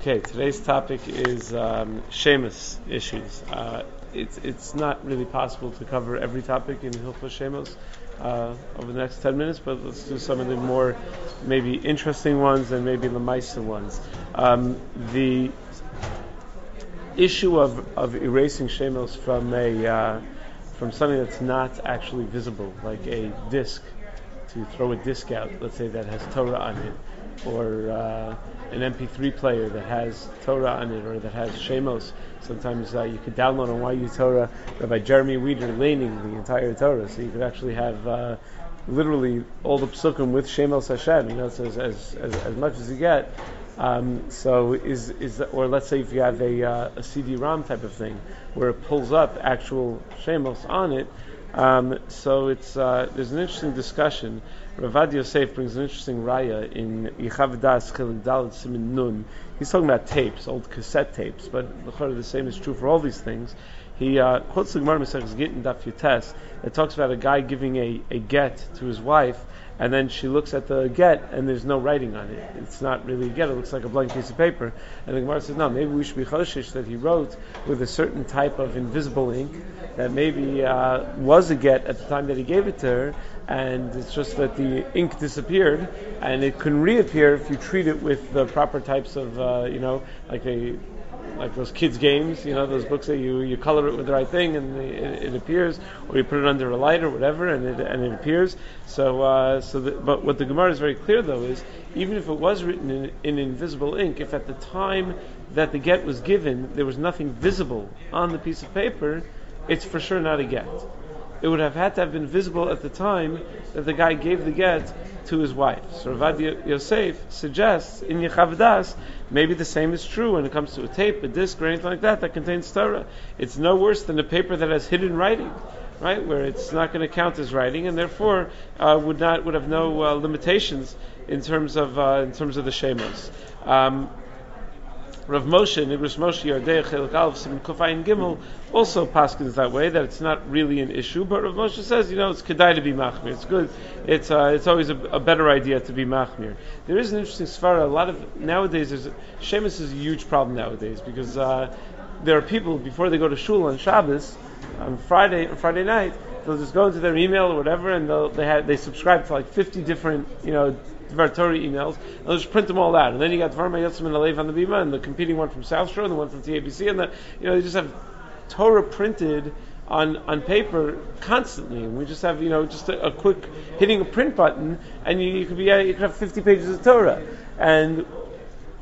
Okay, today's topic is um, Shemus issues. Uh, it's it's not really possible to cover every topic in Hilchos Shemos uh, over the next ten minutes, but let's do some of the more maybe interesting ones and maybe the Lamaisa ones. Um, the issue of, of erasing Shemos from a uh, from something that's not actually visible, like a disc, to throw a disc out, let's say that has Torah on it, or uh, an MP3 player that has Torah on it or that has Shemos. Sometimes uh, you could download on YU Torah by Jeremy Wieder laning the entire Torah, so you could actually have uh, literally all the psukim with Shemos Hashem. You know, so as, as, as, as much as you get. Um, so is is or let's say if you have a, uh, a CD-ROM type of thing where it pulls up actual Shemos on it. Um, so it's uh, there's an interesting discussion Rav Ovadia Yosef brings an interesting raya in Yichav Das Dalit Simin Nun. He's talking about tapes, old cassette tapes, but the same is true for all these things. He uh, quotes the Gemara Masechus Gittin Daf Yutes that talks about a guy giving a, a get to his wife, and then she looks at the get and there's no writing on it. It's not really a get; it looks like a blank piece of paper. And the Gemara says, no, maybe we should be choshish that he wrote with a certain type of invisible ink that maybe uh, was a get at the time that he gave it to her, and it's just that the ink disappeared, and it can reappear if you treat it with the proper types of, uh, you know, like a like those kids' games, you know, those books that you, you color it with the right thing and the, it, it, appears, or you put it under a light or whatever, and it and it appears. So, uh, so, the, but what the Gemara is very clear though is, even if it was written in, in invisible ink, if at the time that the get was given there was nothing visible on the piece of paper, it's for sure not a get it would have had to have been visible at the time that the guy gave the get to his wife. So Rav Ovadia Yosef suggests in Yechavdas, maybe the same is true when it comes to a tape, a disc, or anything like that that contains Torah. It's no worse than a paper that has hidden writing. Right, where it's not going to count as writing, and therefore uh, would not would have no uh, limitations in terms of uh, in terms of the shemos. Um, Rav Moshe, Nigrish Moshe Yardei Chelik Aleph Simin Kofayin Gimel also paskins that way that it's not really an issue. But Rav Moshe says, you know, it's kedai to be machmir. It's good. It's uh, it's always a, a, better idea to be machmir. There is an interesting svara. A lot of nowadays, there's shemus is a huge problem nowadays because uh, there are people before they go to shul on Shabbos on Friday on Friday night they'll just go into their email or whatever and they have they subscribe to like 50 different you know Dvar Torah emails, and just print them all out. And then you got Dvar Mayotzim and Alev on the Bima, and the competing one from South Shore, and the one from TABC, and the, you know, they just have Torah printed on, on paper constantly. And we just have, you know, just a, a quick hitting a print button, and you, you could be, you could have 50 pages of Torah. And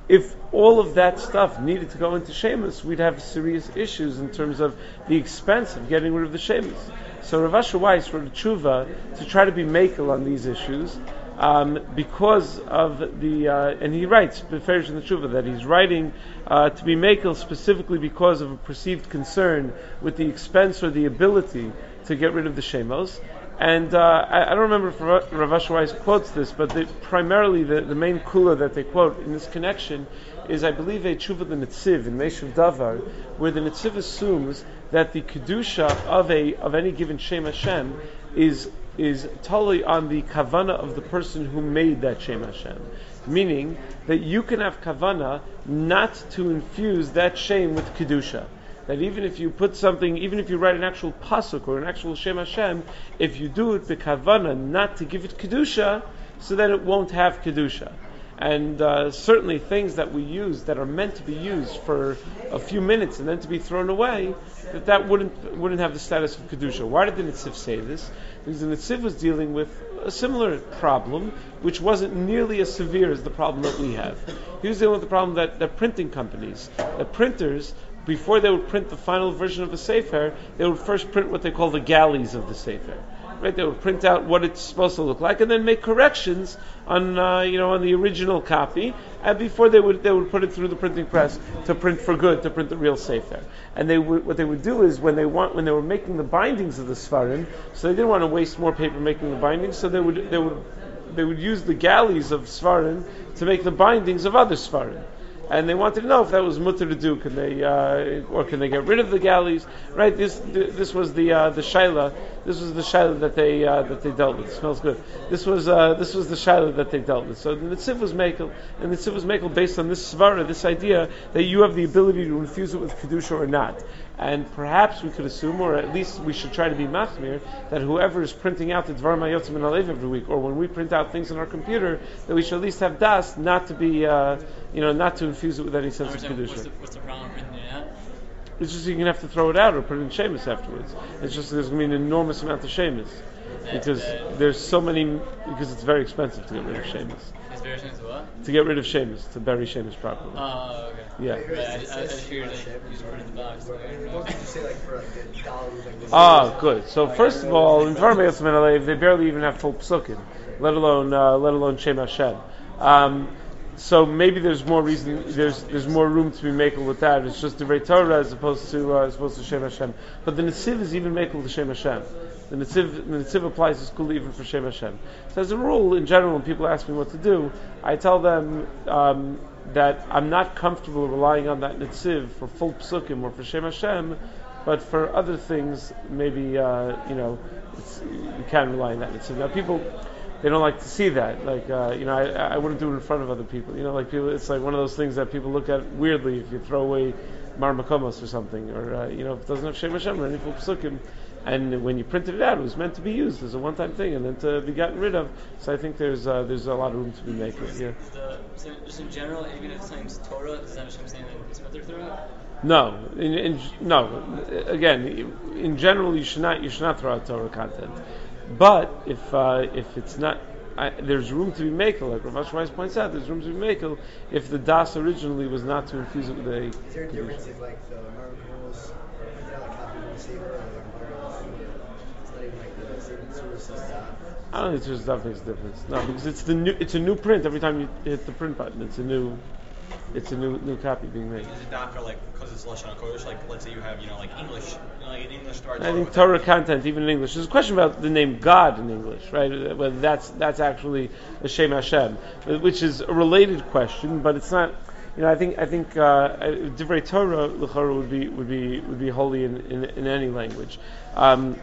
if all of that stuff needed to go into Shemus, we'd have serious issues in terms of the expense of getting rid of the Shemus. So Rav Asher Weiss wrote a tshuva to try to be makel on these issues, um, because of the, uh, and he writes, in the Tshuva, that he's writing uh, to be makel specifically because of a perceived concern with the expense or the ability to get rid of the shemos. And uh, I, I, don't remember if Rav Asher Weiss quotes this, but the, primarily the, the main kula that they quote in this connection is, I believe, a tshuva the Netziv in Meshiv Davar, where the Netziv assumes that the kedusha of a of any given Shem Hashem is is totally on the kavana of the person who made that Shem Hashem. Meaning that you can have kavana not to infuse that Shem with kedusha. That even if you put something, even if you write an actual pasuk or an actual Shem Hashem, if you do it the kavana not to give it kedusha, so then it won't have kedusha and uh, certainly things that we use that are meant to be used for a few minutes and then to be thrown away, that that wouldn't wouldn't have the status of kedusha. Why did the Netziv say this? Because the Netziv was dealing with a similar problem, which wasn't nearly as severe as the problem that we have. He was dealing with the problem that, that printing companies, that printers, before they would print the final version of a Sefer, they would first print what they call the galleys of the Sefer right? They would print out what it's supposed to look like and then make corrections on, uh, you know, on the original copy. And before they would, they would put it through the printing press to print for good, to print the real Sefer. And they would, what they would do is when they want, when they were making the bindings of the Sfarim, so they didn't want to waste more paper making the bindings, so they would, they would, they would use the galleys of Sfarim to make the bindings of other Sfarim and they wanted to know if that was mutter to do. Can they, uh, or can they get rid of the galleys? Right. This this was the uh, the shaila. This was the shaila that they uh, that they dealt with. It smells good. This was uh, this was the shaila that they dealt with. So the Netziv was makel, and the Netziv was makel based on this svara, this idea that you have the ability to infuse it with kedusha or not. And perhaps we could assume, or at least we should try to be machmir, that whoever is printing out the Dvar Mayotzim and Alev every week, or when we print out things on our computer, that we should at least have das, not to be, uh, you know, not to infuse it with any sense of kedusha. What's the, what's the problem printing it out? It's just you're gonna have to throw it out or put it in Shemos afterwards. It's just there's gonna be an enormous amount of Shemos because there's so many because it's very expensive to get rid of Shemos. His version is what? To get rid of Shemos, to bury Shemos properly. Oh, okay. Yeah. Right, I, I, I just figured like, you just put it in the box. What did you say, like, for like a dollar, like this? Ah, good. So first of all, in Dvar Me'otzim they barely even have full psukim, let alone uh, let alone Shem Hashem. Um, so maybe there's more reason, there's there's more room to be makel with that. It's just the Torah as opposed to uh, as opposed to Shem Hashem. But the Netziv is even makel to Shem Hashem. The Netziv, the Netziv applies to school even for Shem Hashem. So as a rule, in general, when people ask me what to do, I tell them um, that I'm not comfortable relying on that Netziv for full psukim or for Shem Hashem, but for other things, maybe uh, you know, you can rely on that Netziv. Now people they don't like to see that. Like, uh, you know, I, I wouldn't do it in front of other people. You know, like people, it's like one of those things that people look at weirdly if you throw away marmakomos or something, or uh, you know, if it doesn't have Shem Hashem or any full psukim. And when you printed it out, it was meant to be used as a one-time thing, and then to be gotten rid of. So I think there's uh, there's a lot of room to be made. Yeah. The, so just in general, even if something's Torah, does that Hashem saying that it's better through it? No, in, in, no. Again, in general, you should not you should not throw out Torah content. But if uh, if it's not, I, there's room to be makel. Like Rav Asher Weiss points out, there's room to be makel if the das originally was not to infuse it with a. Is there a difference if, like, the miracles, is there like copy of the Sefer, it's not even like the Sefer source is? I don't think there's that makes a difference. No, because it's the new, it's a new print every time you hit the print button. It's a new, it's a new new copy being made. Is it doctor like because it's lashon kodesh? Like let's say you have you know like English, you know, like an English starts. I think Torah content, even in English, there's a question about the name God in English, right? Whether that's that's actually a Shem Hashem, which is a related question, but it's not. You know, I think I think uh, Divrei Torah l'chara would be would be would be holy in, in, in any language. Um,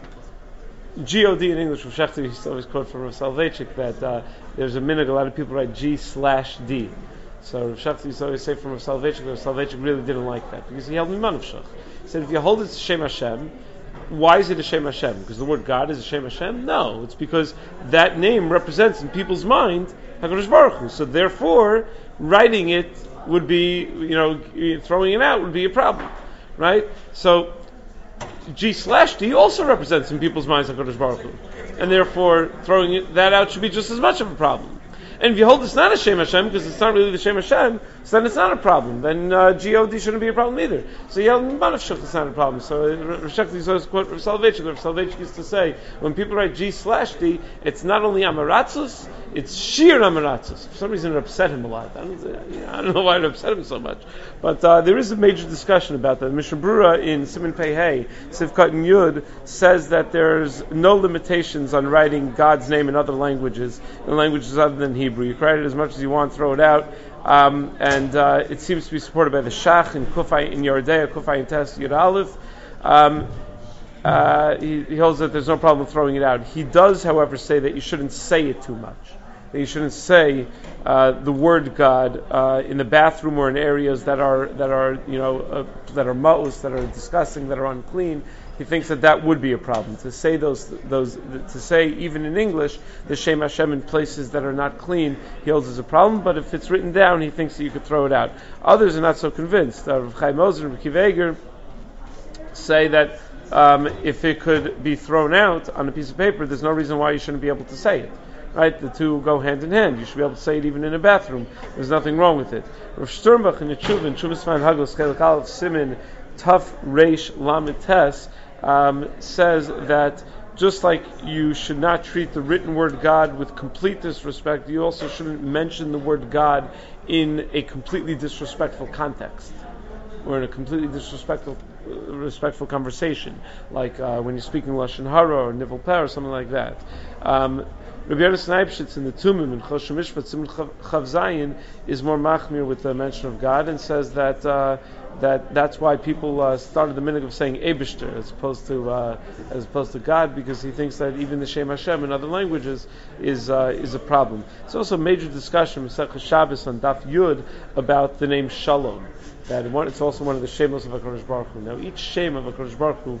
God in English, Rav Schachter used to always quote from Rav Soloveitchik that uh, there's a minute a lot of people write G slash D. So Rav Schachter used always say from Rav Soloveitchik, Rav Soloveitchik really didn't like that because he held mimah nafshach. He said if you hold it to Shem Hashem, why is it a Shem Hashem? Because the word God is a Shem Hashem? No, it's because that name represents in people's mind Hakadosh Baruch Hu. So therefore, writing it would be, you know, throwing it out would be a problem, right? So G slash D also represents in people's minds Hakadosh Baruch Hu, and therefore throwing that out should be just as much of a problem. And if you hold it's not a Shem Hashem, because it's not really the Shem Hashem, so then it's not a problem. Then uh, God shouldn't be a problem either. So Yel Manavshach is not a problem. So Rashek used to quote from Soloveitchik. Rav Soloveitchik used to say, when people write G slash D, it's not only Amaratzus, it's sheer Amaratzus. For some reason it upset him a lot. I don't, I don't know why it upset him so much. But uh, there is a major discussion about that. Mishnah Brura in Siman Pei Hey, Sivkat Yud, says that there's no limitations on writing God's name in other languages, in languages other than Hebrew. You can write it as much as you want, throw it out. Um, and uh, it seems to be supported by the Shach in Kufay in Yordea, Kufay in Test Yud Aleph. Um, uh, he, he, holds that there's no problem throwing it out. He does, however, say that you shouldn't say it too much. That you shouldn't say uh, the word God uh, in the bathroom or in areas that are that are you know uh, that are ma'us, that are disgusting, that are unclean he thinks that that would be a problem to say those those to say even in English the Shem Hashem in places that are not clean he holds as a problem. But if it's written down, he thinks that you could throw it out. Others are not so convinced. Uh, Rav Chaim Ozer and Kiveger say that um, if it could be thrown out on a piece of paper, there's no reason why you shouldn't be able to say it. Right, the two go hand in hand. You should be able to say it even in a bathroom. There's nothing wrong with it. Rav Sternbuch in Yechuvin, Chuvas Fan Hagos Chelik Simin, Tough Reish Lamites, um, says that just like you should not treat the written word God with complete disrespect, you also shouldn't mention the word God in a completely disrespectful context or in a completely disrespectful respectful conversation, like uh, when you're speaking lashon hara or nivel or something like that. Um, Rabbi Yonasan Eibshitz in the Tumim in Choshen Mishpat Siman Chav Zayin is more machmir with the mention of God and says that uh, that that's why people uh, started the minhag of saying Ebishter as opposed to uh, as opposed to God because he thinks that even the Shem Hashem in other languages is uh, is a problem. It's also a major discussion Masechah Shabbos on Daf Yud about the name Shalom. That one, it's also one of the Shemos of Hakadosh Baruch Hu. Now each Shem of Hakadosh Baruch Hu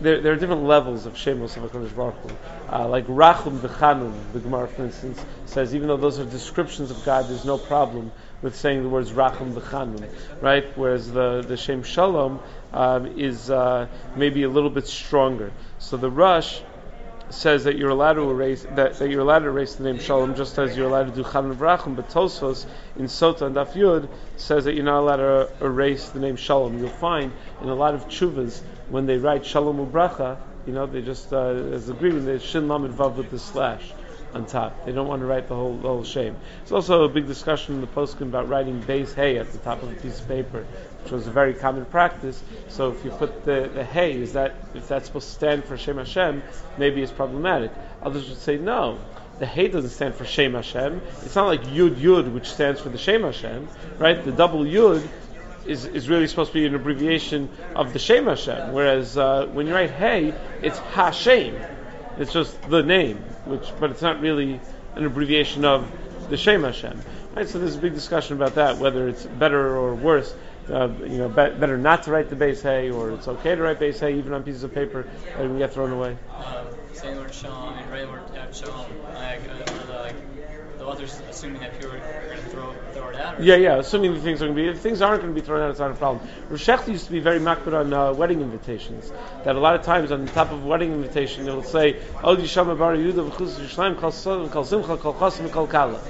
there, there are different levels of Shemos of HaKadosh Baruch Hu. Uh, like Rachum V'chanun, the Gemara, for instance, says even though those are descriptions of God, there's no problem with saying the words Rachum V'chanun, right? Whereas the, the Shem Shalom um, is uh, maybe a little bit stronger. So the Rush says that you're allowed to erase that, that you're allowed to erase the name Shalom just as you're allowed to do Chanun Vrachim, but Tosfos in Sota and Daf Yud says that you're not allowed to erase the name Shalom. You'll find in a lot of chuvas when they write Shalom Ubracha, you know, they just uh, as agreement they shin lamed vav with the slash on top. They don't want to write the whole the whole shame. It's also a big discussion in the poskim about writing beis hey at the top of a piece of paper, which was a very common practice. So if you put the, the hay, is that if that's supposed to stand for Shem Hashem, maybe it's problematic. Others would say no. The hay doesn't stand for Shem Hashem. It's not like Yud Yud, which stands for the Shem Hashem, right? The double Yud is, is really supposed to be an abbreviation of the Shem Hashem, whereas uh, when you write Hey, it's Hashem. It's just the name, which, but it's not really an abbreviation of the Shem Hashem. Right? So there's a big discussion about that, whether it's better or worse. Uh, you know, be- better not to write the beis hey, or it's okay to write beis hey even on pieces of paper that can get thrown away. Uh, shalom and shalom, author's assuming that people are going to throw, throw it out? Yeah, yeah. Assuming the things are going to be, if things aren't going to be thrown out, it's not a problem. Roshech used to be very makbid on uh, wedding invitations. That a lot of times on the top of wedding invitation, it'll say, "Od Yisham Bar Yehuda v'chus Sodom kol Simcha kol Chosim kol Kala,"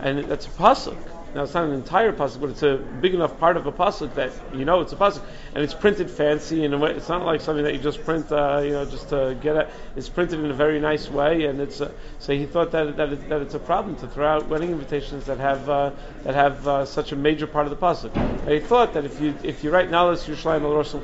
and that's a pasuk. Now it's not an entire pasuk, but it's a big enough part of a pasuk that you know it's a pasuk, and it's printed fancy in a way. It's not like something that you just print, uh, you know, just to get it. It's printed in a very nice way, and it's uh, so he thought that that, it, that it's a problem to throw out wedding invitations that have uh, that have uh, such a major part of the pasuk. And he thought that if you if you write Nalas Yerushalayim Al Rosh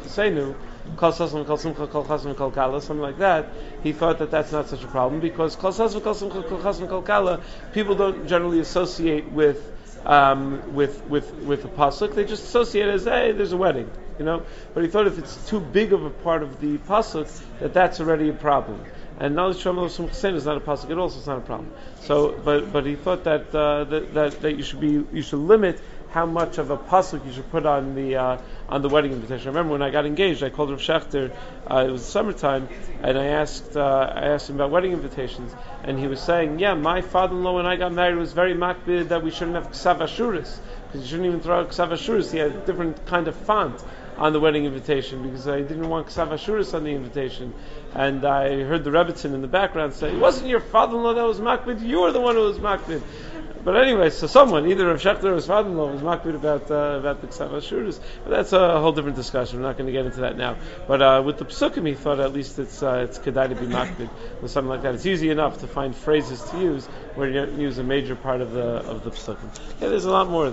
Kol Sasam Kol Simcha Kol Chasam Kol Kala, something like that, he thought that that's not such a problem because Kol Sasam Kol Simcha Kol Chasam Kol Kala, people don't generally associate with um, with with with a pasuk. They just associate it as hey, there's a wedding, you know. But he thought if it's too big of a part of the pasuk, that that's already a problem. And knowledge Shalom of is not a pasuk at all, so it's not a problem. So, but but he thought that uh, that, that that you should be you should limit how much of a pasuk you should put on the uh, on the wedding invitation. I remember when I got engaged, I called Rav Schachter. Uh, it was summertime, and I asked uh, I asked him about wedding invitations, and he was saying, "Yeah, my father-in-law when I got married was very makbid that we shouldn't have ksav ashuris because you shouldn't even throw out ksav ashuris. He had a different kind of font." On the wedding invitation, because I didn't want ksav ashuris on the invitation, and I heard the Rebbitzin in the background say, "It wasn't your father-in-law that was makbid; you were the one who was makbid." But anyway, so someone, either of Schachter or his father-in-law, was makbid about uh, about the Ksav Ashuris. But that's a whole different discussion. We're not going to get into that now. But uh, with the Psukim, he thought at least it's uh, it's kedai to be makbid or something like that. It's easy enough to find phrases to use where you use a major part of the of the Psukim. Yeah, there's a lot more.